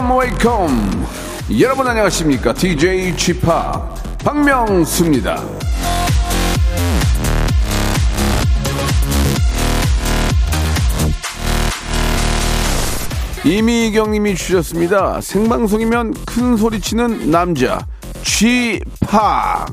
Welcome, welcome. 여러분 안녕하십니까? DJ p 박명수입니다. 이미경님이 주셨습니다. 생방송이면 큰 소리 치는 남자 쥐파.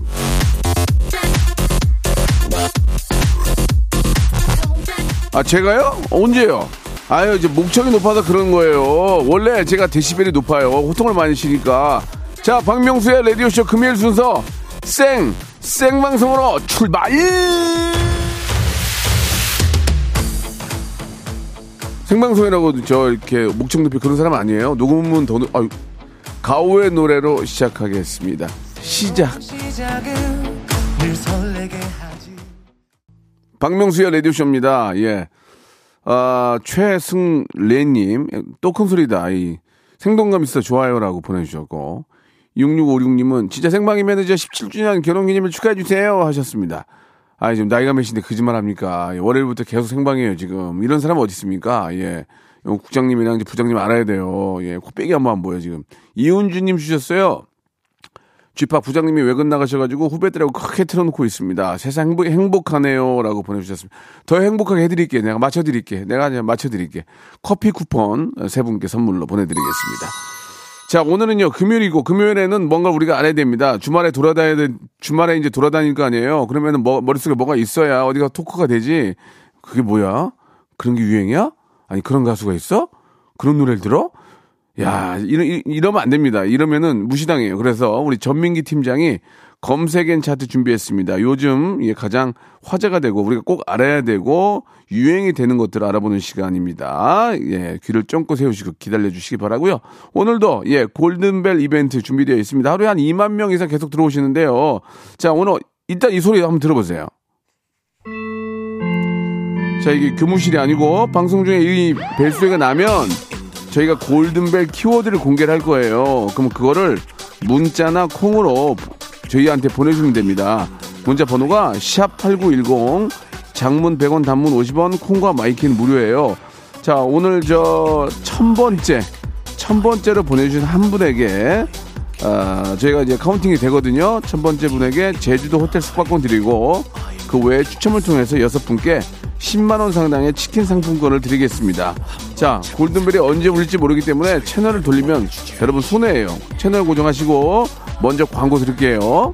아 제가요? 언제요? 아유 이제 목청이 높아서 그런 거예요. 원래 제가 데시벨이 높아요. 호통을 많이 치니까. 자 박명수의 라디오 쇼 금요일 순서 생 생방송으로 출발. 생방송이라고 저 이렇게 목청 높이 그런 사람 아니에요. 녹음은 더 높- 아유, 가오의 노래로 시작하겠습니다. 시작. 박명수의 라디오 쇼입니다. 예. 아, 최승래님, 또 큰 소리다. 이 생동감 있어 좋아요라고 보내주셨고, 6656님은 진짜 생방이면 이제 17주년 결혼기념일 축하해주세요 하셨습니다. 아, 지금 나이가 몇인데 거짓말 합니까? 예, 월요일부터 계속 생방이에요, 지금. 이런 사람 어디 있습니까? 예. 요 국장님이랑 부장님 알아야 돼요. 예, 코빼기 한번 안 보여, 지금. 이은주님 주셨어요. 쥐파 부장님이 외근 나가셔가지고 후배들하고 크게 틀어놓고 있습니다. 세상 행복, 행복하네요. 라고 보내주셨습니다. 더 행복하게 해드릴게. 내가 맞춰드릴게. 내가 그냥 맞춰드릴게. 커피 쿠폰 세 분께 선물로 보내드리겠습니다. 자, 오늘은요, 금요일이고, 금요일에는 뭔가 우리가 알아야 됩니다. 주말에 돌아다녀야 돼, 주말에 이제 돌아다닐 거 아니에요? 그러면은 뭐, 머릿속에 뭐가 있어야 어디가 토크가 되지? 그게 뭐야? 그런 게 유행이야? 아니, 그런 가수가 있어? 그런 노래를 들어? 야, 이러, 이- 이러면 안 됩니다. 이러면은 무시당해요. 그래서 우리 전민기 팀장이 검색엔 차트 준비했습니다. 요즘 예, 가장 화제가 되고 우리가 꼭 알아야 되고 유행이 되는 것들을 알아보는 시간입니다. 예, 귀를 쫑긋 세우시고 기다려 주시기 바라고요. 오늘도 예, 골든벨 이벤트 준비되어 있습니다. 하루에 한 2만 명 이상 계속 들어오시는데요. 자, 오늘 일단 이 소리 한번 들어보세요. 자, 이게 교무실이 아니고 방송 중에 이 벨소리가 나면 저희가 골든벨 키워드를 공개를 할 거예요. 그럼 그거를 문자나 콩으로 저희한테 보내주면 됩니다. 문자 번호가 샵8910 장문 100원 단문 50원 콩과 마이케이는 무료예요. 자 오늘 저 천번째 천번째로 보내주신 한 분에게 아, 저희가 이제 counting이 되거든요. 천 번째 분에게 제주도 호텔 숙박권 드리고 그 외에 추첨을 통해서 여섯 분께 10만 원 상당의 치킨 상품권을 드리겠습니다. 자, 골든벨이 언제 울릴지 모르기 때문에 채널을 돌리면 여러분 손해예요. 채널 고정하시고 먼저 광고 드릴게요.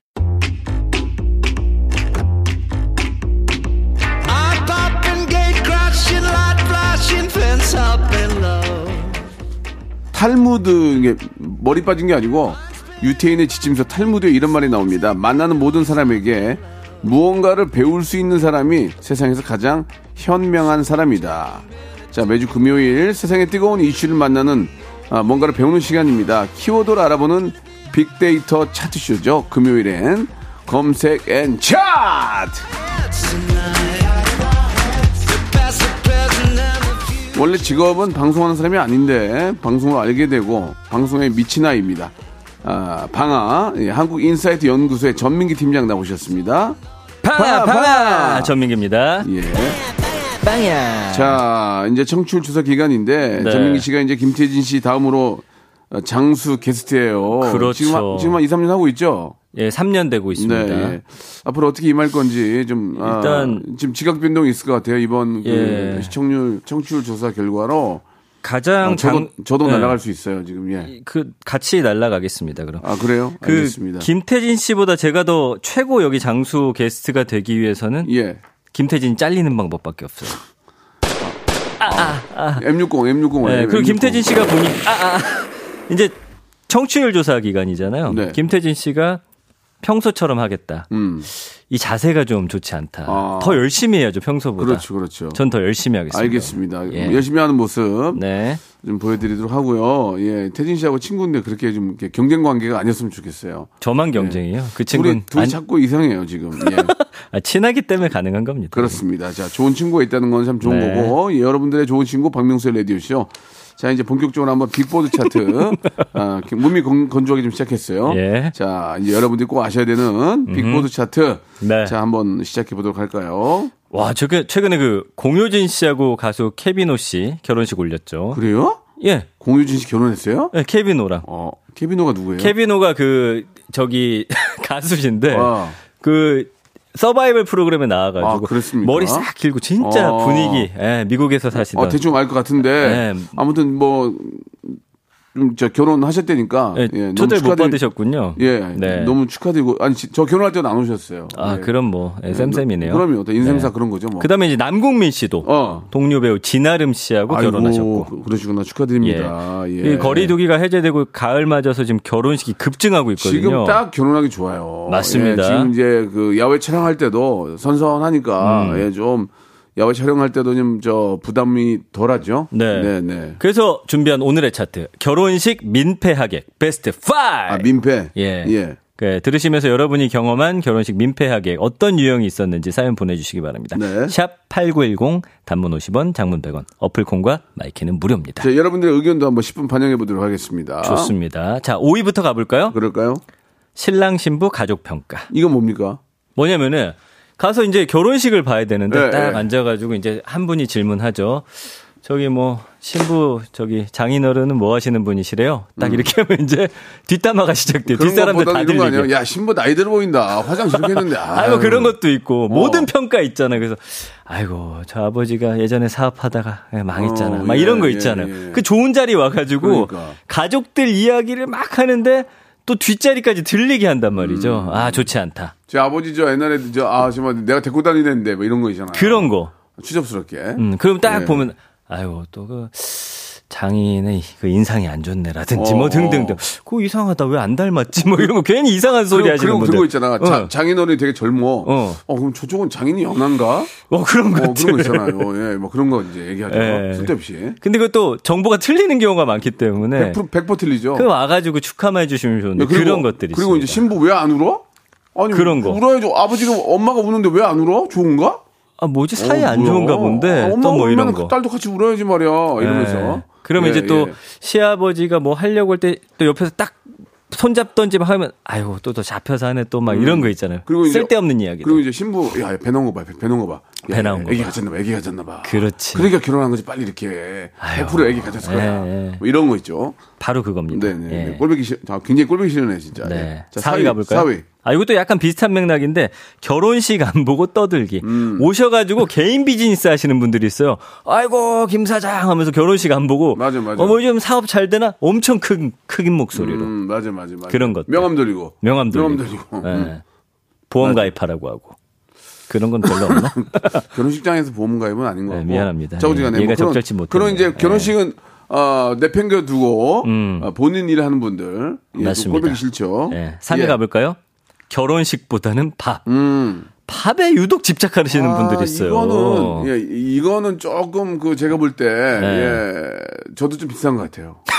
탈무드 이게 머리 빠진 게 아니고 유태인의 지침서 탈무드에 이런 말이 나옵니다. 만나는 모든 사람에게 무언가를 배울 수 있는 사람이 세상에서 가장 현명한 사람이다. 자 매주 금요일 세상의 뜨거운 이슈를 만나는 아, 뭔가를 배우는 시간입니다. 키워드를 알아보는 빅데이터 차트쇼죠. 금요일엔 검색 and 차트. 원래 직업은 방송하는 사람이 아닌데 방송을 알게 되고 방송에 미친 아이입니다. 아, 방아 예, 한국 인사이트 연구소의 전민기 팀장 나오셨습니다. 방아 방아, 방아. 방아 전민기입니다. 예. 빵야. 자, 이제 청취율 조사 기간인데 네. 전민기 씨가 이제 김태진 씨 다음으로 어, 장수 게스트예요. 그렇죠. 지금 한- 지금 한 2, 3년 하고 있죠. 예, 3년 되고 있습니다. 네. 예. 앞으로 어떻게 임할 건지 좀 아, 일단- 지금 지각 변동이 있을 것 같아요. 이번 그 예. 시청률 청취율 조사 결과로 가장 아, 저도 장- 저도 네. 날아갈 수 있어요. 지금 예. 그 같이 날아가겠습니다. 그럼. 아 그래요? 그 알겠습니다. 김태진 씨보다 제가 더 최고 여기 장수 게스트가 되기 위해서는 예. 김태진이 잘리는 방법밖에 없어요. M60, M60. 네, 그리고 김태진 씨가 보니 아, 아, 아. 이제 청취율 조사 기간이잖아요. 네. 김태진 씨가 평소처럼 하겠다. 음. 이 자세가 좀 좋지 않다. 아. 더 열심히 해야죠, 평소보다. 그렇죠, 그렇죠. 전 더 열심히 하겠습니다. 알겠습니다. 예. 열심히 하는 모습 네. 좀 보여드리도록 하고요. 예, 태진 씨하고 친구인데 그렇게 좀 경쟁 관계가 아니었으면 좋겠어요. 저만 경쟁이에요. 그 친구는 네. 둘이, 둘이 안- 자꾸 이상해요 지금. 예. 아, 친하기 때문에 가능한 겁니다. 그렇습니다. 자, 좋은 친구가 있다는 건 참 좋은 네. 거고, 예, 여러분들의 좋은 친구 박명수의 라디오 쇼. 자, 이제 본격적으로 한번 빅보드 차트, 아, 몸이 건, 건조하기 좀 시작했어요. 예. 자, 이제 여러분들이 꼭 아셔야 되는 빅보드 차트. 네. 자, 한번 시작해 보도록 할까요? 와, 최근 최근에 그 공효진 씨하고 가수 케빈 오 씨 결혼식 올렸죠. 그래요? 예. 공유진 씨 결혼했어요? 네, 케비노랑. 어, 케비노가 누구예요? 케비노가 그 저기 가수신데 와. 그 서바이벌 프로그램에 나와가지고 아? 머리 싹 길고 진짜 어. 분위기 예, 미국에서 사시던 어, 대충 알 것 같은데. 네. 아무튼 뭐, 좀, 저 결혼하셨다니까. 예, 예, 너무 초대를 못 축하드리- 받으셨군요. 예, 네. 너무 축하드리고. 아니, 지- 저 결혼할 때는 안 오셨어요. 아 예. 그럼 뭐 예, 쌤쌤이네요. 그럼요. 또 인생사 네. 그런 거죠, 뭐. 그다음에 이제 남궁민 씨도 어. 동료 배우 진아름 씨하고 아이고, 결혼하셨고. 그- 그러시구나. 축하드립니다. 예. 이 거리두기가 해제되고 가을 맞아서 지금 결혼식이 급증하고 있거든요. 지금 딱 결혼하기 좋아요. 맞습니다. 예, 지금 이제 그 야외 촬영할 때도 선선하니까 음. 예, 좀 야외 촬영할 때도 좀 저 부담이 덜하죠. 네. 네, 네. 그래서 준비한 오늘의 차트 결혼식 민폐 하객 베스트 5. 아, 민폐. 예. 예. 그 들으시면서 여러분이 경험한 결혼식 민폐 하객 어떤 유형이 있었는지 사연 보내주시기 바랍니다. 네. 샵 #8910 단문 50원, 장문 100원. 어플 콩과 마이크는 무료입니다. 자, 여러분들의 의견도 한번 10분 반영해 보도록 하겠습니다. 좋습니다. 자, 5위부터 가볼까요? 그럴까요? 신랑 신부 가족 평가. 이건 뭡니까? 뭐냐면은 가서 이제 결혼식을 봐야 되는데 네, 딱 네. 앉아가지고 이제 한 분이 질문하죠. 저기 뭐 신부 저기 장인어른은 뭐 하시는 분이시래요? 딱 이렇게 하면 이제 뒷담화가 시작돼요. 뒷사람들 다 들리게. 아니에요? 야, 신부 나이 들어 보인다. 화장 저렇게 했는데. 아이고 그런 것도 있고 어. 모든 평가 있잖아요. 그래서 아이고 저 아버지가 예전에 사업하다가 예, 망했잖아. 어, 막 예, 이런 거 예, 있잖아요. 예. 그 좋은 자리 와가지고 그러니까. 가족들 이야기를 막 하는데 또 뒷자리까지 들리게 한단 말이죠. 음. 아 좋지 않다. 제 아버지 저 옛날에 저, 아, 정말 내가 데리고 다니는데 뭐 이런 거 있잖아요. 그런 거. 추접스럽게. 음, 그럼 딱 예. 보면, 아이고, 또 그, 장인의 그 인상이 안 좋네라든지 어, 뭐 등등등. 그거 이상하다. 왜 안 닮았지? 뭐 이런 거 괜히 이상한 소리 그리고, 하시는 그리고 분들. 그거 있잖아. 자- 어, 장인어른이 되게 젊어. 어. 어. 그럼 저쪽은 장인이 연한가? 어, 그런 어, 것들. 그런 거 있잖아요. 예, 뭐 그런 거 이제 얘기하죠. 예. 쓸데없이. 근데 그것도 정보가 틀리는 경우가 많기 때문에. 100%, 100% 틀리죠. 그 와가지고 축하만 해주시면 좋은데 예, 그리고- 그런 것들이 그리고 이제 있습니다. 신부 왜 안 울어? 아니, 그런 거. 울어야죠. 아버지가, 엄마가 우는데 왜 안 울어? 좋은가? 아 뭐지 사이 어, 안. 좋은가 본데 아, 또 엄마가 뭐 이런 거. 그 딸도 같이 울어야지 말이야. 이러면서. 예. 그러면 예, 이제 또 예. 시아버지가 뭐 하려고 할 때 또 옆에서 딱 손잡던지 막 하면 아이고 또또 잡혀서 하네 또 막 이런 거 있잖아요. 음. 그리고 쓸데없는 이야기. 그리고 이제 신부, 야, 배 나온 거 봐, 배, 배 나온 거 봐. 야, 배 나온 거 애기 봐. 가졌나 봐, 애기 가졌나 봐. 그렇지. 그러니까 결혼한 거지, 빨리 이렇게. 아유. 100% 애기 가졌을 거야. 예, 예. 뭐 이런 거 있죠. 바로 그겁니다. 네네. 예. 꼴보기 싫, 아, 굉장히 꼴보기 싫네, 진짜. 네. 예. 자, 4위 가볼까요? 4위. 아, 이것도 약간 비슷한 맥락인데, 결혼식 안 보고 떠들기. 음. 오셔가지고 개인 비즈니스 하시는 분들이 있어요. 아이고, 김 사장 하면서 결혼식 안 보고. 맞아, 맞아. 어머, 요즘 사업 잘 되나? 엄청 큰, 크긴 목소리로. 음, 맞아, 맞아, 맞아. 그런 것들. 명함 드리고. 명함 들고. 명함. 예. 음. 보험 가입하라고 하고. 그런 건 별로 없나? 결혼식장에서 보험 가입은 아닌 것 네, 같고. 미안합니다. 자우지간에 예, 뭐 그런- 적절치 못했네요. 그런 이제 예. 결혼식은 어, 내팽겨 두고 음. 어, 본인 일을 하는 분들 예, 맞습니다. 꼴보기 싫죠. 예. 3위 예. 가볼까요? 결혼식보다는 밥. 음. 팝에 유독 집착하시는 아, 분들이 있어요. 이거는 예, 이거는 조금 그 제가 볼때 네. 예, 저도 좀 비슷한 것 같아요.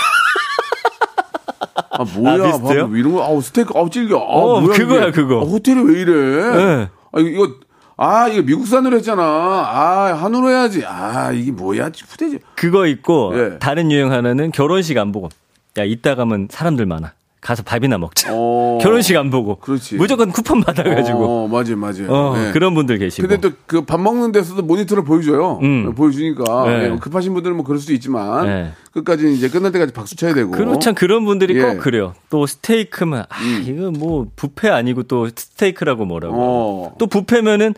아 뭐야, 아? 밥 이런 거, 아우 스테이크, 아우 찔겨, 아 어, 뭐야 그거야, 이게. 그거. 아, 호텔이 왜 이래? 네. 아 이거 아 이거 미국산으로 했잖아. 아 한우로 해야지. 아 이게 뭐야, 후대지. 그거 있고 예. 다른 유형 하나는 결혼식 안 보고 야 이따 가면 사람들 많아 가서 밥이나 먹자 어. 결혼식 안 보고 그렇지. 무조건 쿠폰 받아가지고 어, 맞아요, 맞아요. 어, 예. 그런 분들 계시고 근데 또 그 밥 먹는 데서도 모니터를 보여줘요. 음. 보여주니까 네. 예, 급하신 분들은 뭐 그럴 수도 있지만 네. 끝까지 이제 끝날 때까지 박수 쳐야 되고. 그렇죠 그런 분들이 예. 음. 꼭 그래요 또 스테이크면 아 이거 뭐 뷔페 아니고 또 스테이크라고 뭐라고 어. 또 뷔페면은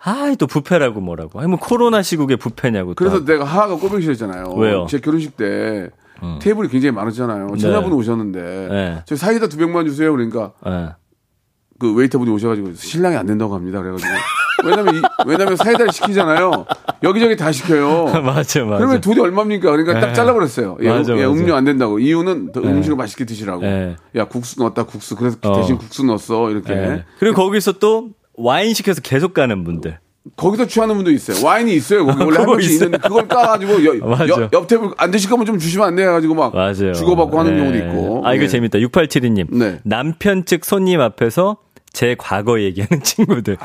아또 뷔페라고 뭐라고 아니 뭐 코로나 시국에 또 그래서 내가 하하가 꼬백이 싫었잖아요. 왜요? 제 결혼식 때 테이블이 굉장히 많았잖아요. 처자분 오셨는데 네. 저 사이다 두 병만 주세요. 그러니까 예. 그 웨이터분이 오셔가지고 신랑이 안 된다고 합니다. 그래가지고 왜냐면 이- 왜냐면 사이다를 시키잖아요. 여기저기 다 시켜요. 맞아, 맞아. 그러면 돈이 얼마입니까? 그러니까 딱 네. 잘라버렸어요. 예, 맞아, 예. 음료 안 된다고. 이유는 더 음식을 맛있게 드시라고. 네. 야 국수 넣었다 국수. 그래서 어. 대신 국수 넣었어 이렇게. 예. 그리고 거기서 또 와인 시켜서 계속 가는 분들. 거기서 취하는 분도 있어요. 와인이 있어요. 거기 원래 한 있어요. 있는데 그걸 까가지고 여. 여- 옆 테이블 안 드실 거면 좀 주시면 안 돼. 해가지고 막 맞아요. 주고받고 하는 예. 경우도 있고. 아, 이거 예. 재밌다. 6872님. 네. 남편 측 손님 앞에서 제 과거 얘기하는 친구들.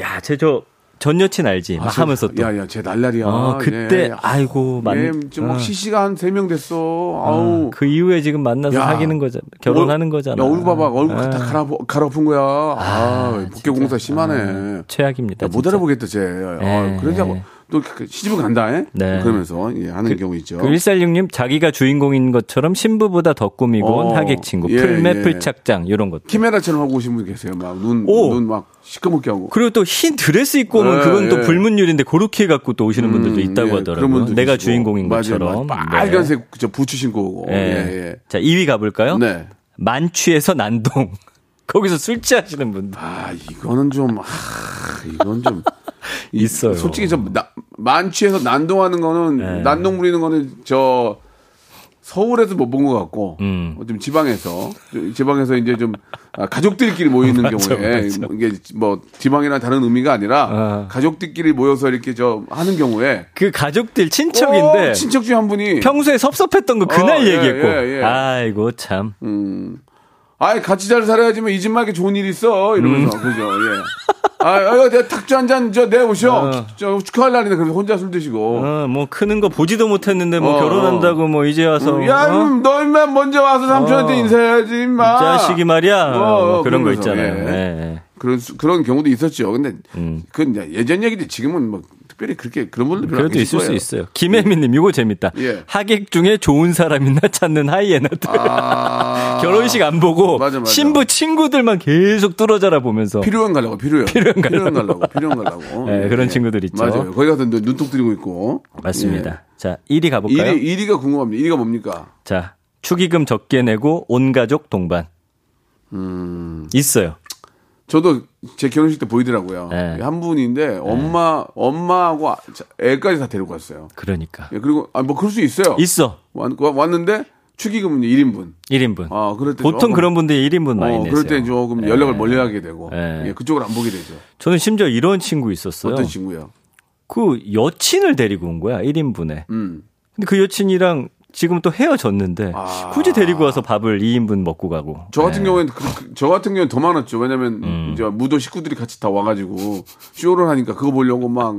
야, 쟤저 전 여친 알지? 막 아, 하면서 또. 야야 제 날라리야. 어, 그때 예. 아이고 만 예, 좀막 어. 시시가 한세명 됐어. 아우. 어, 그 이후에 지금 만나서 야. 사귀는 거잖아. 결혼하는 거잖아. 야, 얼굴 봐봐. 얼굴 아. 다 갈아, 갈아엎은 거야. 아, 복개 공사 심하네. 아, 최악입니다. 야, 못. 알아보겠다, 쟤. 아, 그러자고 예. 또 그- 시집을 간다, 해? 네. 그러면서 예, 하는 경우 있죠. 그 146님 자기가 주인공인 것처럼 신부보다 더 꾸미고 온 어, 하객 친구 예, 풀매 예. 풀착장 이런 것. 키메라처럼 하고 오신 분 계세요. 막 눈, 오. 눈막 시커멓게 하고. 그리고 또 흰 드레스 입고 오면 예, 그건 또 예. 불문율인데 그렇게 갖고 또 오시는 분들도 음, 있다고 예, 하더라고요. 내가 있고. 주인공인 것처럼. 맞아요. 네. 빨간색 저 부츠 신고 오고. 예. 예, 예. 자, 2위 가볼까요? 네. 만취해서 난동. 거기서 술 취하시는 분들. 아, 이거는 좀, 아, 이건 좀. 이- 있어요. 솔직히 좀, 나, 만취해서 난동하는 거는, 네. 난동 부리는 거는 저, 서울에서 못 본 것 같고, 음. 좀 지방에서, 지방에서 이제 좀, 아, 가족들끼리 모이는 맞아, 경우에, 맞아. 이게 뭐, 지방이나 다른 의미가 아니라, 어. 가족들끼리 모여서 이렇게 저, 하는 경우에, 그 가족들 친척인데 꼭 친척 중에 한 분이, 평소에 섭섭했던 거 그날 어, 예, 얘기했고. 예, 예. 아이고 참. 음. 아이, 같이 잘 살아야지만 이집 말게 좋은 일 있어. 이러면서. 음. 그죠, 예. 아, 아, 내가 탁주 한 잔, 저, 내오셔. 어. 저, 축하할 날이네. 그래서 혼자 술 드시고. 어, 뭐 크는 거 보지도 못했는데 뭐 어, 결혼한다고 뭐 이제 와서 야, 어? 음, 너 임마 먼저 와서 삼촌한테 어. 인사해야지, 임마. 자식이 말이야. 어, 뭐 어, 그런 거 있잖아요. 예. 예, 예. 그런, 수- 그런 경우도 있었죠. 근데, 음. 그건 이제 예전 얘기지. 지금은 뭐, 특별히 그렇게, 그런 분들 별로 안 그래도 있을 수 거예요. 있어요. 김혜민님, 이거 재밌다. 예. 하객 중에 좋은 사람 있나 찾는 하이에나들. 아. 결혼식 안 보고 맞아, 맞아. 신부 친구들만 계속 뚫어져라 보면서. 필요한 가려고, 필요해. 필요한 가려고. 필요한 가려고. 예, 그런 친구들 있죠. 맞아요. 거기 가서 눈- 눈독 들이고 있고. 맞습니다. 자, 1위 가볼까요? 1위, 1위가 궁금합니다. 1위가 뭡니까? 자, 축의금 적게 내고 온 가족 동반. 음. 있어요. 저도 제 결혼식 때 보이더라고요. 네. 한 분인데 엄마 엄마하고 아- 자- 애까지 다 데리고 왔어요. 그러니까. 예, 그리고 아 뭐 그럴 수 있어요. 있어. 왔, 왔는데 축의금은 1인분. 1인분. 아, 그럴 때 보통 조금- 그런 분들이 1인분 많이 어, 내세요. 그럴 때 조금 연락을 멀리 하게 되고 네. 예, 그쪽을 안 보게 되죠. 저는 심지어 이런 친구 있었어요. 어떤 친구요? 그 여친을 데리고 온 거야, 1인분에. 음. 근데 그 여친이랑 지금 또 헤어졌는데 아. 굳이 데리고 와서 밥을 2인분 먹고 가고. 저 같은 네. 경우에는 그, 그- 저 같은 경우는 더 많았죠. 왜냐면 음. 이제 무도 식구들이 같이 다 와가지고 쇼를 하니까 그거 보려고 막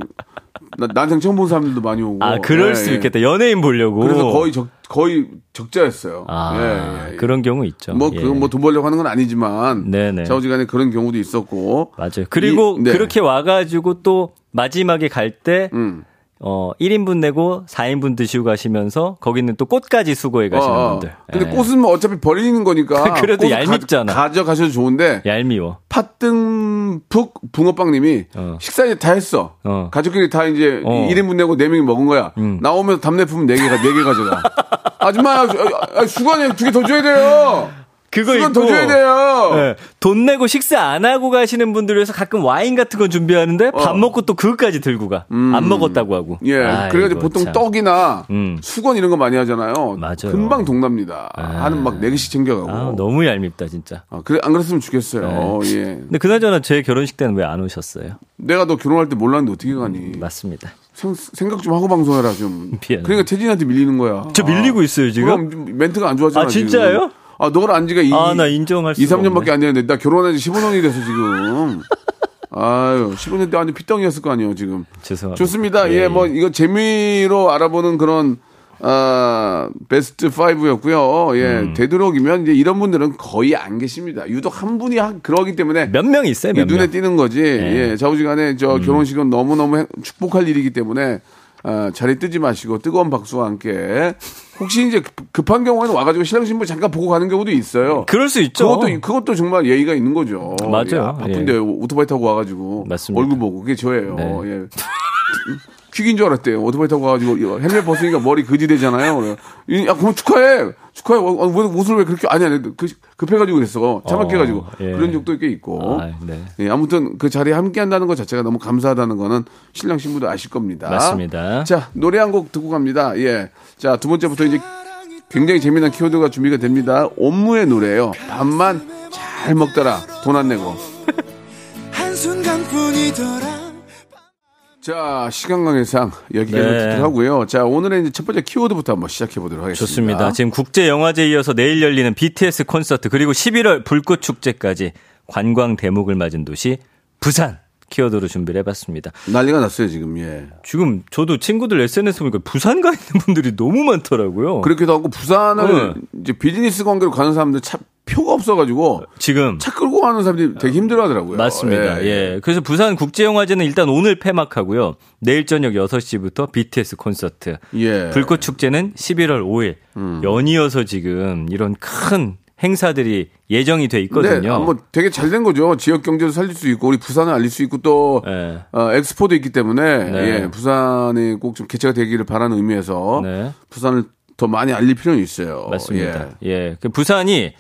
나, 난생 처음 본 사람들도 많이 오고. 아, 그럴 예, 수 예. 있겠다. 연예인 보려고. 그래서 거의 적 거의 적자였어요. 아, 예, 예, 예. 그런 경우 있죠. 뭐, 예. 그건 뭐 돈 벌려고 하는 건 아니지만. 네네. 좌우지간에 그런 경우도 있었고. 맞아요. 그리고 이- 네. 그렇게 와가지고 또 마지막에 갈 때, 음. 어, 1인분 내고 4인분 드시고 가시면서 거기는 또 꽃까지 수고해 가시는 어, 어. 분들. 근데 예. 꽃은 뭐 어차피 버리는 거니까. 그래도 얄밉잖아. 가, 져가셔도 좋은데. 얄미워. 팥등푹 붕어빵님이 어. 식사 이제 다 했어. 어. 가족끼리 다 이제 어. 1인분 내고 4명이 먹은 거야. 음. 나오면서 답례품 4개, 4개 가져가. 아줌마, 아, 수건에 두 개 더 줘야 돼요. 그거 있고. 더 줘야 돼요. 예, 돈 내고 식사 안 하고 가시는 분들 위해서 가끔 와인 같은 건 준비하는데 밥 어. 먹고 또 그것까지 들고 가. 안 먹었다고 하고. 예. 아이고, 그래가지고 보통 참. 떡이나 음. 수건 이런 거 많이 하잖아요. 맞아요. 금방 동납니다. 하는 막 4개씩 챙겨가고. 아, 너무 얄밉다, 진짜. 아, 그래, 안 그랬으면 좋겠어요. 예. 근데 그나저나 제 결혼식 때는 왜 안 오셨어요? 내가 너 결혼할 때 몰랐는데 어떻게 가니? 맞습니다. 생, 생각 좀 하고 방송해라, 좀. 미안해. 그러니까 태진한테 밀리는 거야. 저 밀리고 있어요, 지금? 멘트가 안 좋아지잖아. 아, 진짜요? 지금. 아, 너를 안 지가 이, 아, 나 인정할 2, 수가 3년밖에 없네. 안 됐는데, 나 결혼한 지 15년이 돼서 지금. 아유, 15년 때 완전 피덩이였을 거 아니에요, 지금. 죄송합니다. 좋습니다. 예, 예, 예. 뭐, 이거 재미로 알아보는 그런, 아, 베스트 5였고요. 예, 음. 되도록이면 이제 이런 분들은 거의 안 계십니다. 유독 한 분이 한, 그러기 때문에. 몇 명 있어요, 몇 눈에 명. 음. 띄는 거지. 예, 좌우지간에 저 결혼식은 너무너무 행- 축복할 일이기 때문에 아, 자리 뜨지 마시고 뜨거운 박수와 함께 혹시 이제 급- 급한 경우에는 와가지고 신랑 신부 잠깐 보고 가는 경우도 있어요. 그럴 수 있죠. 그것도 그것도 정말 예의가 있는 거죠. 맞아요. 예, 바쁜데 예. 오토바이 타고 와가지고 맞습니다. 얼굴 보고 그게 저예요. 네. 예. 퀵인 줄 알았대요. 오토바이 타고 가가지고 이거 헬멧 벗으니까 머리 그지 되잖아요. 야, 그럼 축하해. 축하해. 어, 어, 왜 옷을 왜 그렇게 아니 아니 그, 급해가지고 그랬어. 차박해가지고 어, 예. 그런 적도 꽤 있고. 아, 네. 예, 아무튼 그 자리에 함께한다는 것 자체가 너무 감사하다는 거는 신랑 신부도 아실 겁니다. 맞습니다. 자 노래 한 곡 듣고 갑니다. 예. 자 두 번째부터 이제 굉장히 재미난 키워드가 준비가 됩니다. 옴무의 노래예요. 밥만 잘 먹더라. 돈 안 내고. 자, 시간 관계상 여기까지 네. 하고요. 자, 오늘의 이제 첫 번째 키워드부터 한번 시작해 보도록 하겠습니다. 좋습니다. 지금 국제 영화제 이어서 내일 열리는 BTS 콘서트 그리고 11월 불꽃 축제까지 관광 대목을 맞은 도시 부산 키워드로 준비를 해봤습니다. 난리가 났어요, 지금. 예. 지금 저도 친구들 SNS 보니까 부산 가 있는 분들이 너무 많더라고요. 그렇기도 하고 부산을 네. 이제 비즈니스 관계로 가는 사람들 차 표가 없어가지고 지금 차 끌고 가는 사람들이 되게 힘들어하더라고요. 맞습니다. 예. 그래서 부산 국제영화제는 일단 오늘 폐막하고요. 내일 저녁 6시부터 BTS 콘서트. 예. 음. 불꽃 축제는 11월 5일. 연이어서 지금 이런 큰 행사들이 예정이 돼 있거든요. 네, 아, 뭐 되게 잘 된 거죠. 지역 경제도 살릴 수 있고 우리 부산을 알릴 수 있고 또 네. 어, 엑스포도 있기 때문에 네. 예, 부산이 꼭 좀 개최가 되기를 바라는 의미에서 네. 부산을 더 많이 알릴 필요는 있어요. 맞습니다. 예. 예. 그 부산이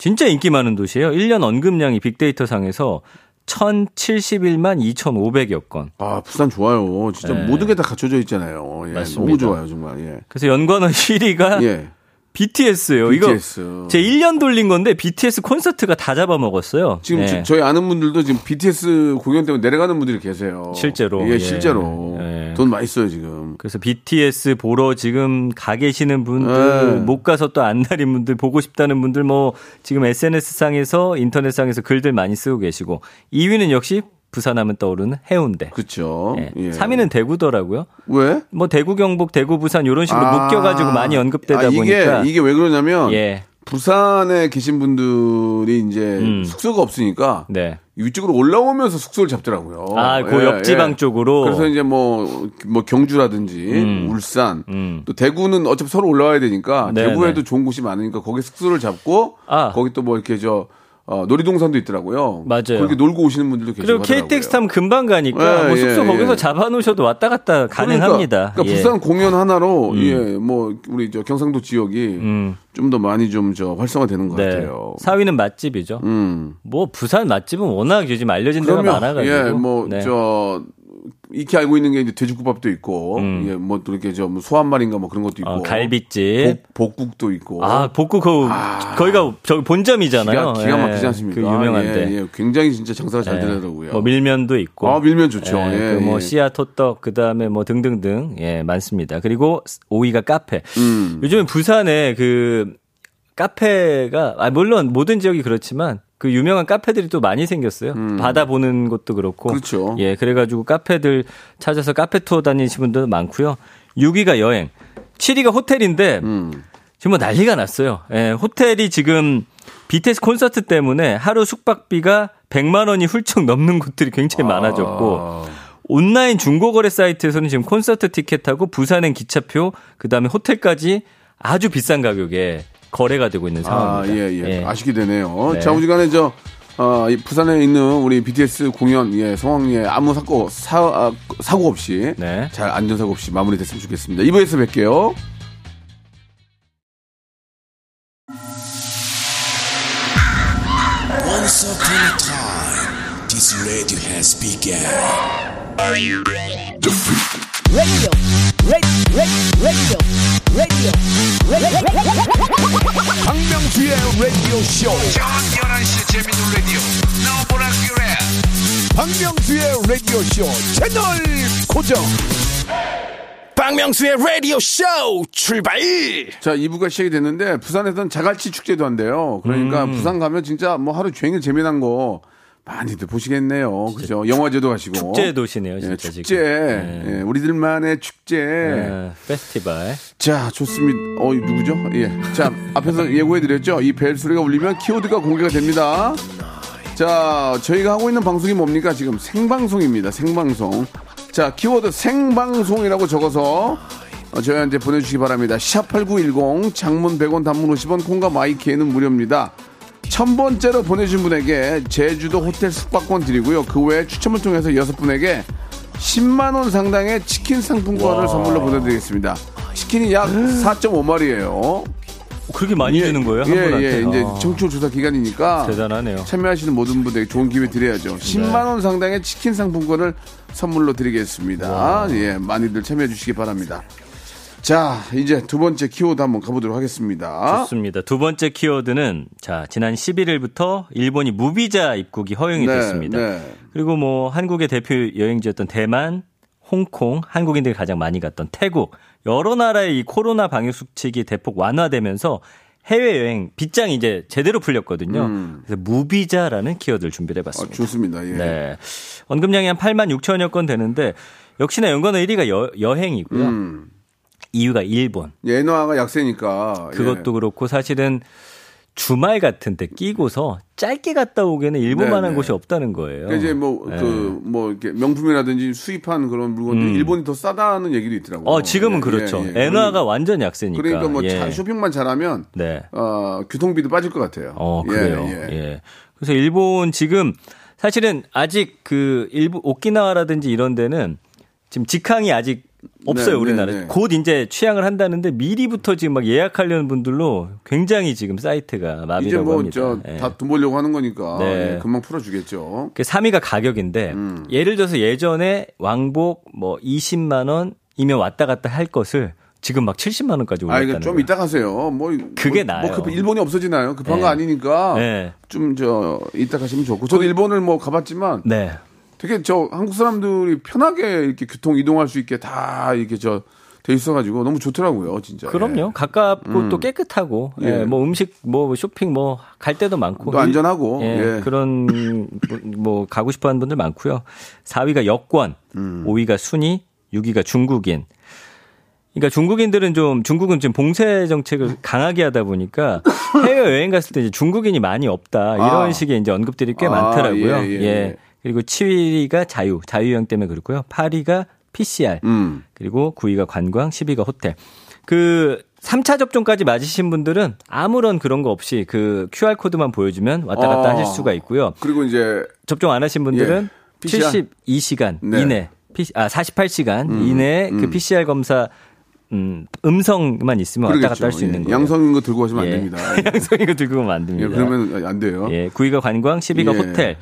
진짜 인기 많은 도시예요. 1년 언급량이 빅데이터 상에서 1071만 2,500여 건. 아 부산 좋아요. 진짜 네. 모든 게 다 갖춰져 있잖아요. 예, 맞습니다. 너무 좋아요 정말. 예. 그래서 연관어 1위가 예. BTS예요. BTS. 이거 제 1년 돌린 건데 BTS 콘서트가 다 잡아먹었어요. 지금 예. 저- 저희 아는 분들도 지금 BTS 공연 때문에 내려가는 분들이 계세요. 실제로. 예, 예. 실제로. 예. 돈 많이 써요, 지금. 그래서 BTS 보러 지금 가 계시는 분들, 네. 못 가서 또 안 날인 분들, 보고 싶다는 분들, 뭐, 지금 SNS상에서, 인터넷 상에서 글들 많이 쓰고 계시고, 2위는 역시 부산하면 떠오르는 해운대. 그쵸. 예. 예. 3위는 대구더라고요. 왜? 뭐, 대구, 경북, 대구, 부산, 이런 식으로 묶여가지고 많이 언급되다 아, 이게, 보니까. 이게 왜 그러냐면, 예. 부산에 계신 분들이 이제 음. 숙소가 없으니까 네. 위쪽으로 올라오면서 숙소를 잡더라고요. 아, 그 옆지방 쪽으로? 그래서 이제 뭐, 뭐 경주라든지 음. 울산 음. 또 대구는 어차피 서로 올라와야 되니까 네, 대구에도 네. 좋은 곳이 많으니까 거기 숙소를 잡고 아. 거기 또 뭐 이렇게 저 어, 놀이동산도 있더라고요. 맞아요. 그렇게 놀고 오시는 분들도 계시고 그리고. KTX 타면 금방 가니까 예, 뭐 숙소 예, 거기서 예. 잡아놓으셔도 왔다 갔다 가능합니다. 그러니까, 그러니까 예. 부산 공연 하나로 예, 뭐 우리 저 경상도 지역이 음. 좀더 많이 좀 저 활성화되는 것 네. 같아요. 4위는 맛집이죠. 음. 뭐 부산 맛집은 워낙 요즘 알려진 데가 많아가지고. 예, 뭐 네. 저 익히 알고 있는 게 이제 돼지국밥도 있고, 음. 예, 뭐또 이렇게 저뭐 소한말인가 뭐 그런 것도 있고, 어, 갈비집. 복, 복국도 있고, 아 복구 그 거기가 저기 본점이잖아요. 기가, 기가 예, 막히지 않습니까? 그 유명한데. 예, 예, 굉장히 진짜 장사가 잘 예. 되더라고요. 뭐 밀면도 있고. 아, 밀면 좋죠. 예, 그뭐 예. 씨앗 호떡 그 다음에 뭐 등등등 예 많습니다. 그리고 5위가 카페. 음. 요즘에 부산에 그 카페가 아 물론 모든 지역이 그렇지만 그 유명한 카페들이 또 많이 생겼어요. 바다 보는 것도 그렇고. 음. 그렇죠. 예, 그래가지고 카페들 찾아서 카페 투어 다니시는 분들 많고요. 6위가 여행, 7위가 호텔인데 음. 지금 뭐 난리가 났어요. 예, 호텔이 지금 BTS 콘서트 때문에 하루 숙박비가 100만 원이 훌쩍 넘는 곳들이 굉장히 많아졌고 아, 온라인 중고거래 사이트에서는 지금 콘서트 티켓하고 부산행 기차표 그다음에 호텔까지 아주 비싼 가격에 거래가 되고 있는 아, 상황입니다. 예, 예. 아쉽게 되네요. 네. 자, 오지간에 저, 어, 이 부산에 있는 우리 BTS 공연, 예, 상황, 예, 아무 사고, 사, 아, 사고 없이, 네. 잘 안전 사고 없이 마무리됐으면 좋겠습니다. 2부에서 뵐게요. This radio has begun. 박명수의 라디오 쇼. 박명수의 라디오 쇼 채널 고정. 박명수의 라디오 쇼 출발. 자, 2부가 시작이 됐는데, 부산에서는 자갈치 축제도 한대요. 그러니까 음. 부산 가면 진짜 뭐 하루 종일 재미난 거 많이들 보시겠네요. 그죠? 영화제도 가시고. 축제 도시네요, 예, 진짜 축제. 지금. 네. 예, 우리들만의 축제. 예, 페스티벌. 자, 좋습니다. 어, 이 누구죠? 예. 자, 앞에서 예고해드렸죠? 이 벨 소리가 울리면 키워드가 공개가 됩니다. 자, 저희가 하고 있는 방송이 뭡니까? 지금 생방송입니다. 생방송. 자, 키워드 생방송이라고 적어서 어, 저희한테 보내주시기 바랍니다. 샵8910 장문 100원 단문 50원 콩과 마이키에는 무료입니다. 천 번째로 보내주신 분에게 제주도 호텔 숙박권 드리고요. 그 외에 추첨을 통해서 여섯 분에게 10만 원 상당의 치킨 상품권을 선물로 보내드리겠습니다. 치킨이 약 4.5마리예요. 그렇게 많이 주는 거예요? 한 예, 분한테? 예, 이제 아, 청취율 조사 기간이니까 대단하네요. 참여하시는 모든 분들에게 좋은 기회 드려야죠. 10만 원 상당의 치킨 상품권을 선물로 드리겠습니다. 예, 많이들 참여해 주시기 바랍니다. 자, 이제 두 번째 키워드 한번 가보도록 하겠습니다. 좋습니다. 두 번째 키워드는 자 지난 11일부터 일본이 무비자 입국이 허용이 네, 됐습니다. 네. 그리고 뭐 한국의 대표 여행지였던 대만, 홍콩, 한국인들이 가장 많이 갔던 태국 여러 나라의 이 코로나 방역 수칙이 대폭 완화되면서 해외 여행 빗장이 이제 제대로 풀렸거든요. 그래서 무비자라는 키워드를 준비를 음. 아, 해봤습니다. 좋습니다. 예. 네. 언급량이 한 8만 6천여 건 되는데 역시나 연관 1위가 여, 여행이고요. 음. 이유가 일본. 예너화가 약세니까. 그것도 그렇고 사실은 주말 같은 때 끼고서 짧게 갔다 오기에는 일본만한 네, 네. 곳이 없다는 거예요. 예. 이제 뭐, 네. 그, 뭐, 이렇게 명품이라든지 수입한 그런 물건들 일본이 더 싸다는 얘기도 있더라고요. 음. 어, 지금은 예, 그렇죠. 예, 예. 엔화가 완전 약세니까. 그러니까 뭐 예. 잘 쇼핑만 잘하면 네. 어, 교통비도 빠질 것 같아요. 어, 예, 그래요. 예. 예. 그래서 일본 지금 사실은 아직 그 일부 오키나와라든지 이런 데는 지금 직항이 아직 없어요, 네, 우리나라. 네, 네. 곧 이제 취항을 한다는데 미리부터 지금 막 예약하려는 분들로 굉장히 지금 사이트가 마비라고 이제 뭐, 합니다. 저, 예. 다돈 벌려고 하는 거니까. 네. 예, 금방 풀어주겠죠. 그 3위가 가격인데 음. 예를 들어서 예전에 왕복 뭐 20만 원이면 왔다 갔다 할 것을 지금 막 70만 원까지 아, 올랐다는 이거 좀. 이따 가세요. 뭐. 그게 뭐, 나아요. 뭐 급, 일본이 없어지나요? 급한 네. 거 아니니까. 네. 좀, 저, 이따 가시면 좋고. 저도 일본을 뭐 가봤지만 네. 되게 저 한국 사람들이 편하게 이렇게 교통 이동할 수 있게 다 이렇게 저 돼 있어가지고 너무 좋더라고요, 진짜. 그럼요. 예. 가깝고 또 깨끗하고 예. 예, 뭐 음식 뭐 쇼핑 뭐갈 때도 많고 또 안전하고, 예, 예. 그런 뭐 가고 싶어 하는 분들 많고요. 4위가 여권, 음. 5위가 순위, 6위가 중국인. 그러니까 중국인들은 좀 중국은 지금 봉쇄 정책을 강하게 하다 보니까 해외 여행 갔을 때 이제 중국인이 많이 없다 이런 아. 식의 이제 언급들이 꽤 아, 많더라고요. 예, 예, 예. 그리고 7위가 자유, 자유여행 때문에 그렇고요. 8위가 PCR, 음. 그리고 9위가 관광, 10위가 호텔. 그 3차 접종까지 맞으신 분들은 아무런 그런 거 없이 그 QR코드만 보여주면 왔다 갔다 아. 하실 수가 있고요. 그리고 이제 접종 안 하신 분들은 예. PCR? 72시간 네. 이내, 아, 48시간 이내에 그 PCR 검사 음, 음성만 있으면 왔다 갔다 할수 예. 있는 거예요. 양성인 거 들고 가시면 예. 안 됩니다. 양성인 거 들고 가면 안 예, 됩니다. 그러면 안 돼요. 예, 9위가 관광, 10위가 예. 호텔.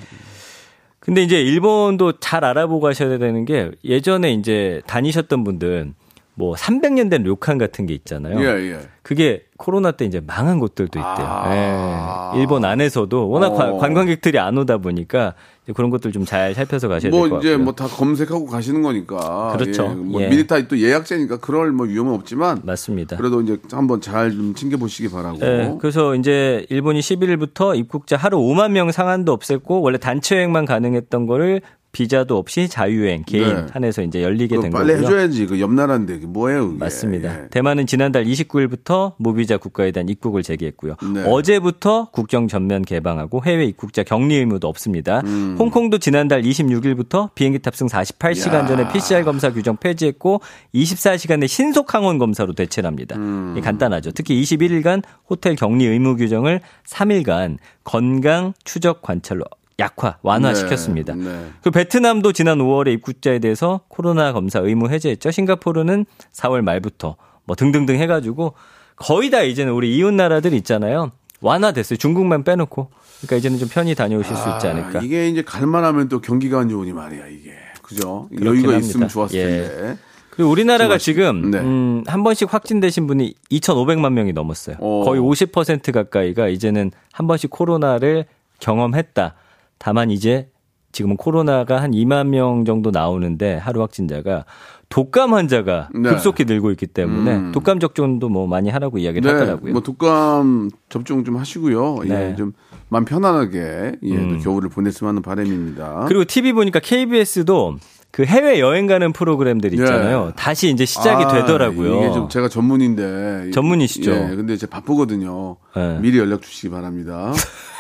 근데 이제 일본도 잘 알아보고 하셔야 되는 게 예전에 이제 다니셨던 분들 뭐 300년 된 료칸 같은 게 있잖아요. 예, 예. 그게 코로나 때 이제 망한 곳들도 있대요. 아. 예. 일본 안에서도 워낙 관- 어. 관광객들이 안 오다 보니까 그런 것들 좀 잘 살펴서 가셔야 될것뭐 같고요. 이제 뭐 다 검색하고 가시는 거니까. 그렇죠. 예, 뭐 예. 미리 다 또 예약제니까 그럴 뭐 위험은 없지만 맞습니다. 그래도 이제 한번 잘 좀 챙겨 보시기 바라고. 네, 그래서 이제 일본이 11일부터 입국자 하루 5만 명 상한도 없앴고 원래 단체 여행만 가능했던 거를 비자도 없이 자유여행 개인 네. 한해서 이제 열리게 된 빨리 거고요. 해줘야지. 그 옆나라인데 뭐예요? 그게. 맞습니다. 예. 대만은 지난달 29일부터 무비자 국가에 대한 입국을 재개했고요. 네. 어제부터 국경 전면 개방하고 해외 입국자 격리 의무도 없습니다. 음. 홍콩도 지난달 26일부터 비행기 탑승 48시간 야. 전에 PCR 검사 규정 폐지했고 24시간 내 신속 항원 검사로 대체를 합니다. 음. 간단하죠. 특히 21일간 호텔 격리 의무 규정을 3일간 건강 추적 관찰로 약화 완화시켰습니다. 네, 네. 그 베트남도 지난 5월에 입국자에 대해서 코로나 검사 의무 해제했죠. 싱가포르는 4월 말부터 뭐 등등등 해가지고 거의 다 이제는 우리 이웃 나라들 있잖아요. 완화됐어요. 중국만 빼놓고. 그러니까 이제는 좀 편히 다녀오실 수 있지 않을까. 아, 이게 이제 갈만하면 또 경기가 안 좋으니 말이야 이게. 그죠? 여유가 합니다. 있으면 좋았을 예. 텐데. 그리고 우리나라가 좀 지금 네. 음, 한 번씩 확진되신 분이 2,500만 명이 넘었어요. 오. 거의 50% 가까이가 이제는 한 번씩 코로나를 경험했다. 다만 이제 지금은 코로나가 한 2만 명 정도 나오는데 하루 확진자가 독감 환자가 네. 급속히 늘고 있기 때문에 음. 독감 접종도 뭐 많이 하라고 이야기를 하더라고요. 뭐 독감 접종 좀 하시고요. 예, 네. 좀 마음 편안하게 예, 또 음. 겨울을 보냈으면 하는 바람입니다. 그리고 TV 보니까 KBS도 그 해외 여행 가는 프로그램들 있잖아요. 예. 다시 이제 시작이 아, 되더라고요. 이게 좀 제가 전문인데 전문이시죠? 예, 근데 제가 바쁘거든요. 네. 미리 연락 주시기 바랍니다.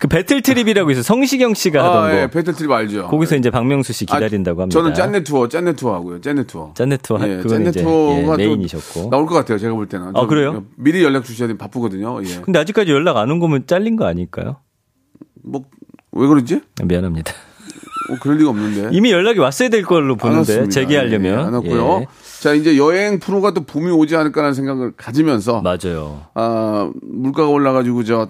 그 배틀 트립이라고 있어 성시경 씨가 하던 아, 거. 예, 배틀 트립 알죠? 거기서 이제 박명수 씨 아, 기다린다고 합니다. 저는 짠내 투어, 짠내 투어 하고요. 짠내 투어. 짠내 투어 하- 예, 그건 짠내 투어가 예, 또 메인이셨고. 나올 것 같아요. 제가 볼 때는. 아, 좀 그래요? 미리 연락 주셔야 돼. 바쁘거든요. 예. 근데 아직까지 연락 안 온 거면 잘린 거 아닐까요? 뭐 왜 그러지? 미안합니다. 어, 그럴 리가 없는데. 이미 연락이 왔어야 될 걸로 안 보는데. 재개하려면 예, 안 왔고요. 예. 자, 이제 여행 프로가 또 붐이 오지 않을까라는 생각을 가지면서 맞아요. 아, 물가가 올라가지고 저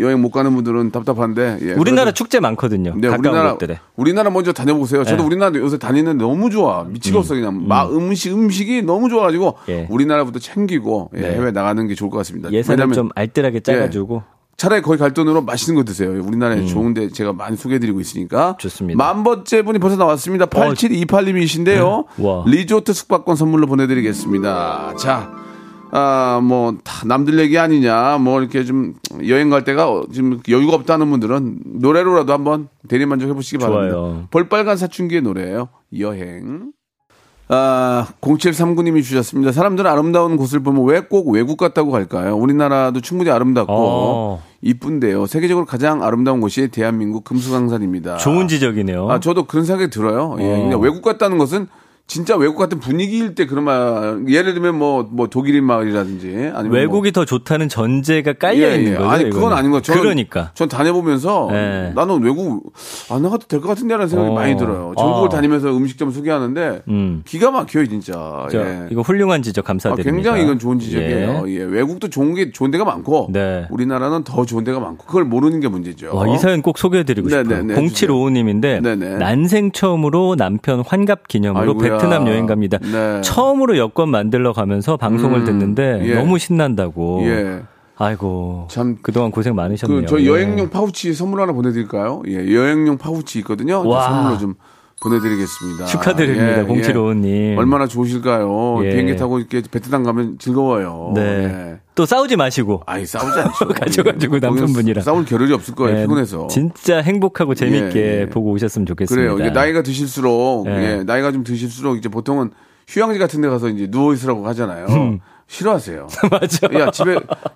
여행 못 가는 분들은 답답한데. 예, 우리나라 그래도- 축제 많거든요. 네, 우리나라 곳들에. 우리나라 먼저 다녀보세요. 저도 예. 우리나라 요새 다니는 데 너무 좋아 미치겠어 그냥 막 음식 음식이 너무 좋아가지고 예. 우리나라부터 챙기고 예, 네. 해외 나가는 게 좋을 것 같습니다. 예산을 좀 알뜰하게 짜가지고 차라리 거기 갈 돈으로 맛있는 거 드세요. 우리나라에 좋은데 제가 많이 소개해드리고 있으니까. 음. 좋습니다. 어, 만 번째 분이 벌써 나왔습니다. 8728님이신데요. 네. 와. 리조트 숙박권 선물로 보내드리겠습니다. 자, 아, 뭐, 다 남들 얘기 아니냐. 뭐, 이렇게 좀 여행 갈 때가 어, 지금 여유가 없다는 분들은 노래로라도 한번 대리만족 해보시기 바랍니다. 좋아요. 볼빨간 사춘기의 노래예요. 여행. 아, 0739님이 주셨습니다. 사람들은 아름다운 곳을 보면 왜 꼭 외국 같다고 갈까요? 우리나라도 충분히 아름답고 어. 이쁜데요. 세계적으로 가장 아름다운 곳이 대한민국 금수강산입니다. 좋은 지적이네요. 아, 저도 그런 생각이 들어요. 예, 어. 그냥 외국 같다는 것은 진짜 외국 같은 분위기일 때 그런 말, 예를 들면 뭐, 뭐 독일인 마을이라든지 아니면 외국이 더 좋다는 전제가 깔려 예, 있는 예. 거죠. 아니 그건 이거는. 아닌 거. 저는, 그러니까. 전 다녀보면서 예. 나는 외국 안 나가도 될 것 같은데라는 생각이 어. 많이 들어요. 전국을 아. 다니면서 음식점 소개하는데 음. 기가 막혀요 진짜. 저, 예. 이거 훌륭한 지적 아, 감사드립니다. 굉장히 이건 좋은 지적이에요. 예. 예. 외국도 좋은 게 좋은 데가 많고 네. 우리나라는 더 좋은 데가 많고 그걸 모르는 게 문제죠. 와, 이 사연 꼭 소개해드리고 네, 싶어요. 네, 네, 0755님인데 네네. 난생 처음으로 남편 환갑 기념으로. 베트남 여행 갑니다. 네. 처음으로 여권 만들러 가면서 방송을 음, 듣는데 예. 너무 신난다고. 예. 아이고. 참 그동안 고생 많으셨네요. 그저 예. 여행용 파우치 선물 하나 보내드릴까요? 예, 여행용 파우치 있거든요. 저 와. 선물로 좀 보내드리겠습니다. 축하드립니다. 0755님. 얼마나 좋으실까요? 예. 비행기 타고 이렇게 베트남 가면 즐거워요. 네. 예. 또 싸우지 마시고. 아이 싸우지 않죠. 가져가지고 예. 남편분이랑. 싸울 겨를이 없을 거예요. 예, 피곤해서. 진짜 행복하고 재밌게 예, 예. 보고 오셨으면 좋겠습니다. 그래요. 이게 나이가 드실수록 예. 예, 나이가 좀 드실수록 이제 보통은 휴양지 같은 데 가서 이제 누워 있으라고 하잖아요. 싫어하세요. 맞아. 야 집에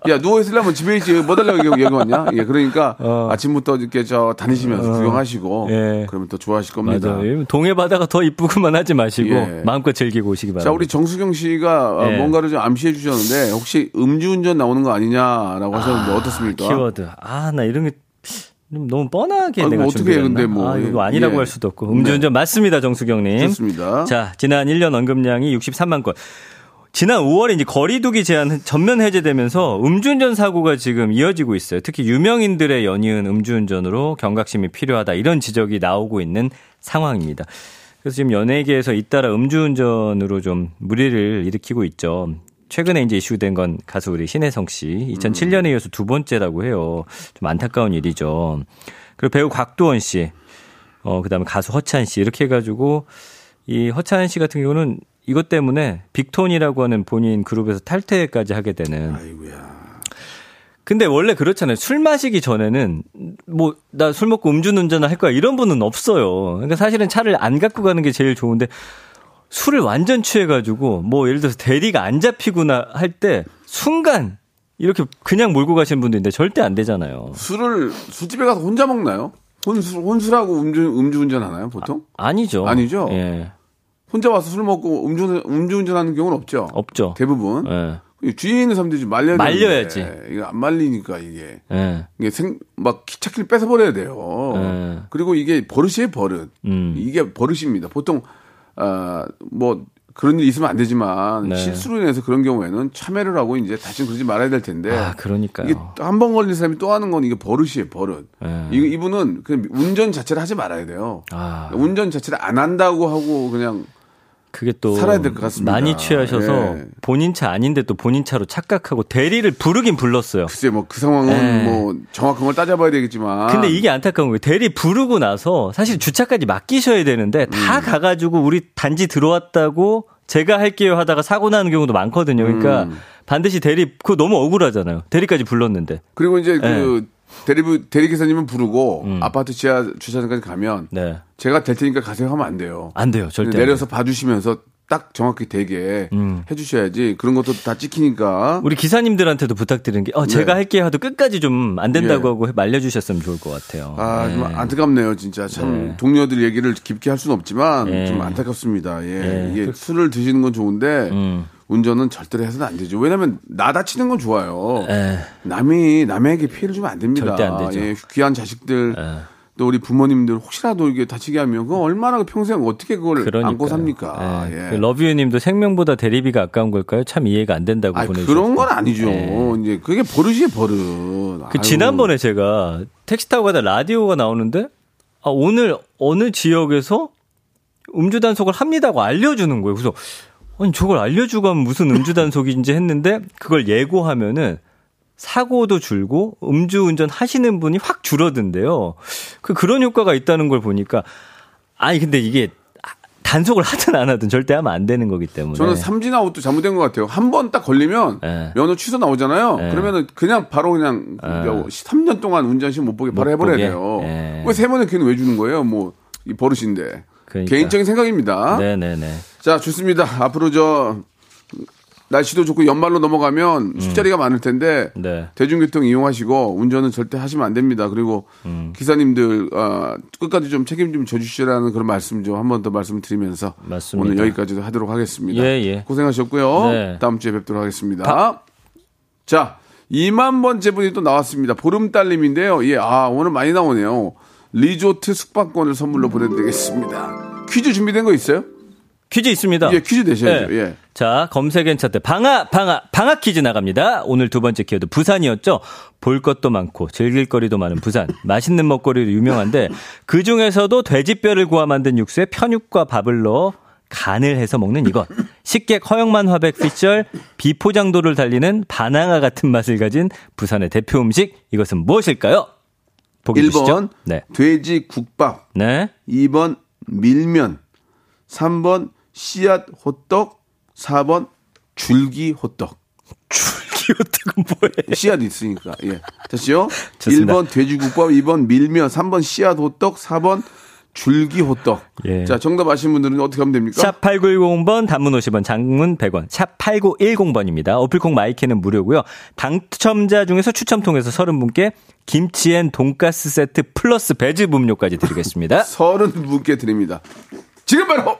야 누워 있으려면 집에 있지 뭐 달라고 여기, 여기 왔냐? 예 그러니까 어. 아침부터 이렇게 저 다니시면서 구경하시고 예. 그러면 또 좋아하실 겁니다. 맞아요. 동해 바다가 더 이쁘구만 하지 마시고 예. 마음껏 즐기고 오시기 바랍니다. 자 우리 정수경 씨가 어, 예. 뭔가를 좀 암시해 주셨는데 혹시 음주운전 나오는 거 아니냐라고 하셨는데 어떻습니까? 키워드. 아, 나 이런 게좀 너무 뻔하게 아이고, 내가 어떻게? 근데 뭐. 아, 이거 아니라고 예. 할 수도 없고. 음주운전 맞습니다, 정수경님. 좋습니다. 자, 지난 1년 언급량이 63만 건. 지난 5월에 이제 거리두기 제한 전면 해제되면서 음주운전 사고가 지금 이어지고 있어요. 특히 유명인들의 연이은 음주운전으로 경각심이 필요하다 이런 지적이 나오고 있는 상황입니다. 그래서 지금 연예계에서 잇따라 음주운전으로 좀 무리를 일으키고 있죠. 최근에 이제 이슈된 건 가수 우리 신혜성 씨 2007년에 이어서 두 번째라고 해요. 좀 안타까운 일이죠. 그리고 배우 곽도원 씨, 어 그 다음에 가수 허찬 씨 이렇게 해가지고 이 허찬 씨 같은 경우는 이것 때문에 빅톤이라고 하는 본인 그룹에서 탈퇴까지 하게 되는. 아이고야. 근데 원래 그렇잖아요. 술 마시기 전에는 뭐 나 술 먹고 음주운전을 할 거야 이런 분은 없어요. 그러니까 사실은 차를 안 갖고 가는 게 제일 좋은데 술을 완전 취해가지고 뭐 예를 들어서 대리가 안 잡히거나 할 때 순간 이렇게 그냥 몰고 가시는 분도 있는데 절대 안 되잖아요. 술을 술집에 가서 혼자 먹나요? 혼술 혼술하고 음주 음주운전 하나요 보통? 아 니죠. 아니죠? 예. 혼자 와서 술 먹고 음주 음주운전하는 경우는 없죠. 없죠. 대부분 예. 뒤에 있는 사람들이 좀 말려야 말려야지. 되는데 이거 안 말리니까 이게 예. 이게 생, 막 기차키를 뺏어 버려야 돼요. 네. 그리고 이게 버릇이에요 버릇. 음. 이게 버릇입니다. 보통 아뭐 그런 일 있으면 안 되지만 네. 실수로 인해서 그런 경우에는 참여를 하고 이제 다시 그러지 말아야 될 텐데. 아, 그러니까요. 이게 한 번 걸린 사람이 또 하는 건 이게 버릇이에요 버릇. 네. 이, 이분은 그냥 운전 자체를 하지 말아야 돼요. 아. 운전 자체를 안 한다고 하고 그냥 그게 또 살아야 될 것 같습니다. 많이 취하셔서 예. 본인 차 아닌데 또 본인 차로 착각하고 대리를 부르긴 불렀어요. 글쎄 뭐 그 상황은 네. 뭐 정확한 걸 따져봐야 되겠지만. 근데 이게 안타까운 거예요. 대리 부르고 나서 사실 주차까지 맡기셔야 되는데 다 음. 가가지고 우리 단지 들어왔다고 제가 할게요 하다가 사고 나는 경우도 많거든요. 그러니까 음. 반드시 대리 그거 너무 억울하잖아요. 대리까지 불렀는데. 그리고 이제 네. 그 대리 대리 기사님은 부르고 아파트 지하 주차장까지 가면 음. 네. 제가 될 테니까 가세요 하면 안 돼요. 안 돼요. 절대. 안 내려서 봐주시면서 딱 정확히 되게 음. 해주셔야지 그런 것도 다 찍히니까. 우리 기사님들한테도 부탁드리는 게, 어, 제가 네. 할게요 하도 끝까지 좀 안 된다고 예. 하고 말려주셨으면 좋을 것 같아요. 아, 좀 네. 안타깝네요, 진짜. 참, 네. 동료들 얘기를 깊게 할 수는 없지만, 네. 좀 안타깝습니다. 예. 네. 이게 술을 드시는 건 좋은데, 음. 운전은 절대로 해서는 안 되죠. 왜냐면, 나 다치는 건 좋아요. 에. 남이, 남에게 피해를 주면 안 됩니다. 절대 안 되죠. 예, 귀한 자식들, 에. 또 우리 부모님들 혹시라도 이게 다치게 하면 그거 얼마나 평생 어떻게 그걸 그러니까요. 안고 삽니까? 예. 예. 그 러브유님도 생명보다 대리비가 아까운 걸까요? 참 이해가 안 된다고 아니, 보내주셨어요. 그런 건 아니죠. 예. 이제 그게 버릇이에요, 버릇. 그 지난번에 제가 택시 타고 가다 라디오가 나오는데 아, 오늘 어느 지역에서 음주 단속을 합니다고 알려주는 거예요. 그래서 아니 저걸 알려주고 하면 무슨 음주 단속인지 했는데 그걸 예고하면은 사고도 줄고 음주운전 하시는 분이 확 줄어든대요. 그 그런 효과가 있다는 걸 보니까 아니 근데 이게 단속을 하든 안 하든 절대 하면 안 되는 거기 때문에 저는 삼진 아웃도 잘못된 것 같아요. 한 번 딱 걸리면 예. 면허 취소 나오잖아요. 예. 그러면은 그냥 바로 그냥 3년 동안 운전시 못 보게 바로 못 해버려야 보게? 돼요. 예. 왜세 번의 기회는 왜 주는 거예요? 뭐, 이 버릇인데. 그러니까. 개인적인 생각입니다. 네네네 자, 좋습니다. 앞으로 저, 날씨도 좋고 연말로 넘어가면 술자리가 많을 텐데 네. 대중교통 이용하시고 운전은 절대 하시면 안 됩니다. 그리고 음. 기사님들 어, 끝까지 좀 책임 좀 져주시라는 그런 말씀 좀 한 번 더 말씀드리면서 맞습니다. 오늘 여기까지도 하도록 하겠습니다. 예, 예. 고생하셨고요. 네. 다음 주에 뵙도록 하겠습니다. 자, 2만 번째 분이 또 나왔습니다. 보름달님인데요. 예, 아 오늘 많이 나오네요. 리조트 숙박권을 선물로 보내드리겠습니다. 퀴즈 준비된 거 있어요? 퀴즈 있습니다. 예, 퀴즈 내셔야죠. 네. 예. 자, 검색엔 차트 방아, 방아, 방아 퀴즈 나갑니다. 오늘 두 번째 키워드 부산이었죠. 볼 것도 많고 즐길 거리도 많은 부산. 맛있는 먹거리로 유명한데 그 중에서도 돼지뼈를 구워 만든 육수에 편육과 밥을 넣어 간을 해서 먹는 이것. 식객 허영만 화백 피셜 비포장도를 달리는 바나나 같은 맛을 가진 부산의 대표 음식. 이것은 무엇일까요? 보기 1번 주시죠. 네. 돼지 국밥, 네. 2번 밀면, 3번 씨앗 호떡, 4번 줄기 호떡. 기호특은 뭐예요? 씨앗 있으니까. 예. 다시요. 좋습니다. 1번 돼지국밥, 2번 밀면, 3번 씨앗 호떡, 4번 줄기 호떡. 예. 자, 정답 아시는 분들은 어떻게 하면 됩니까? 샵 8910번 단문 50원 장문 100원 샵 8910번입니다. 어플 콩 마이케이는 무료고요. 당첨자 중에서 추첨 통해서 30분께 김치 and 돈가스 세트 플러스 배즙 음료까지 드리겠습니다. 서른 분께 드립니다. 지금 바로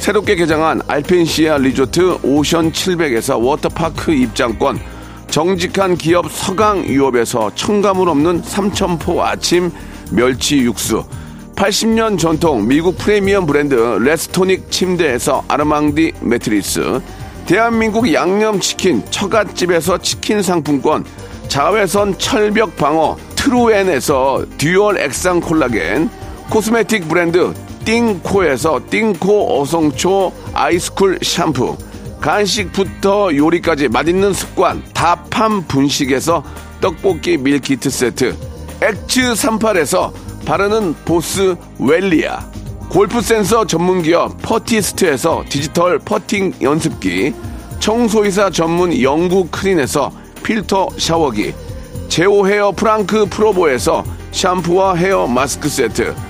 새롭게 개장한 알펜시아 리조트 오션 700에서 워터파크 입장권, 정직한 기업 서강유업에서 첨가물 없는 삼천포 아침 멸치 육수 80년 전통 미국 프리미엄 브랜드 레스토닉 침대에서 아르망디 매트리스 대한민국 양념치킨 처갓집에서 치킨 상품권 자외선 철벽 방어 트루엔에서 듀얼 액상 콜라겐 코스메틱 브랜드 띵코에서 띵코 어성초 아이스쿨 샴푸 간식부터 요리까지 맛있는 습관 다팜 분식에서 떡볶이 밀키트 세트 엑츠 38에서 바르는 보스웰리아 골프 센서 전문 기업 퍼티스트에서 디지털 퍼팅 연습기 청소이사 전문 영구크린에서 필터 샤워기 제오 헤어 프랑크 프로보에서 샴푸와 헤어 마스크 세트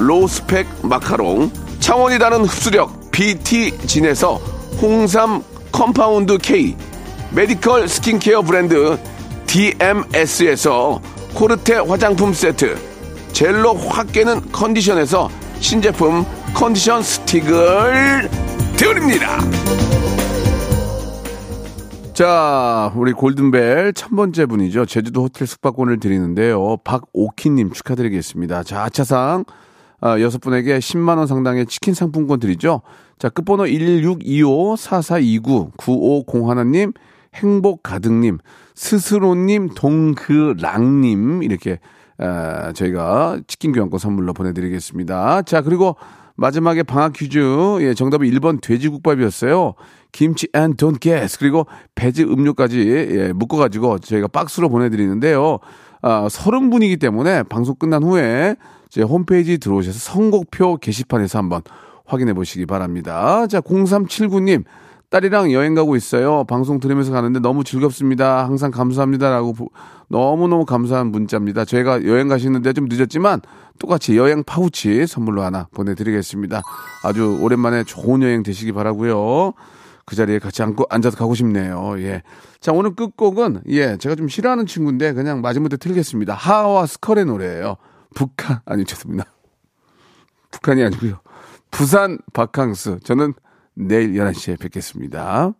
로스펙 마카롱 차원이 다른 흡수력 BT진에서 홍삼 compound K 메디컬 스킨케어 브랜드 DMS에서 코르테 화장품 세트 젤로 확 깨는 컨디션에서 신제품 컨디션 스틱을 드립니다. 자, 우리 골든벨 첫 번째 분이죠. 제주도 호텔 숙박권을 드리는데요. 박오키님 축하드리겠습니다. 자, 아차상 아, 여섯 분에게 10만원 상당의 치킨 상품권 드리죠. 자, 끝번호 1625-4429-9501님, 행복가득님, 스스로님, 동그랑님, 이렇게 에, 저희가 치킨 교환권 선물로 보내드리겠습니다. 자, 그리고 마지막에 방학 퀴즈. 예, 정답은 1번 돼지국밥이었어요. 김치 and 돈까스 그리고 배지 음료까지 예, 묶어 가지고 저희가 박스로 보내 드리는데요. 아, 30분이기 때문에 방송 끝난 후에 제 홈페이지 들어오셔서 선곡표 게시판에서 한번 확인해 보시기 바랍니다. 자, 0379님. 딸이랑 여행 가고 있어요. 방송 들으면서 가는데 너무 즐겁습니다. 항상 감사합니다라고 부- 너무너무 감사한 문자입니다. 저희가 여행 가시는데 좀 늦었지만 똑같이 여행 파우치 선물로 하나 보내드리겠습니다. 아주 오랜만에 좋은 여행 되시기 바라고요. 그 자리에 같이 앉고 앉아서 가고 싶네요. 예. 자, 오늘 끝곡은 예, 제가 좀 싫어하는 친구인데 그냥 마지못해 틀겠습니다. 하와 스컬의 노래예요. 북한 아니 죄송합니다. 북한이 아니고요. 부산 바캉스. 저는 내일 11시에 뵙겠습니다.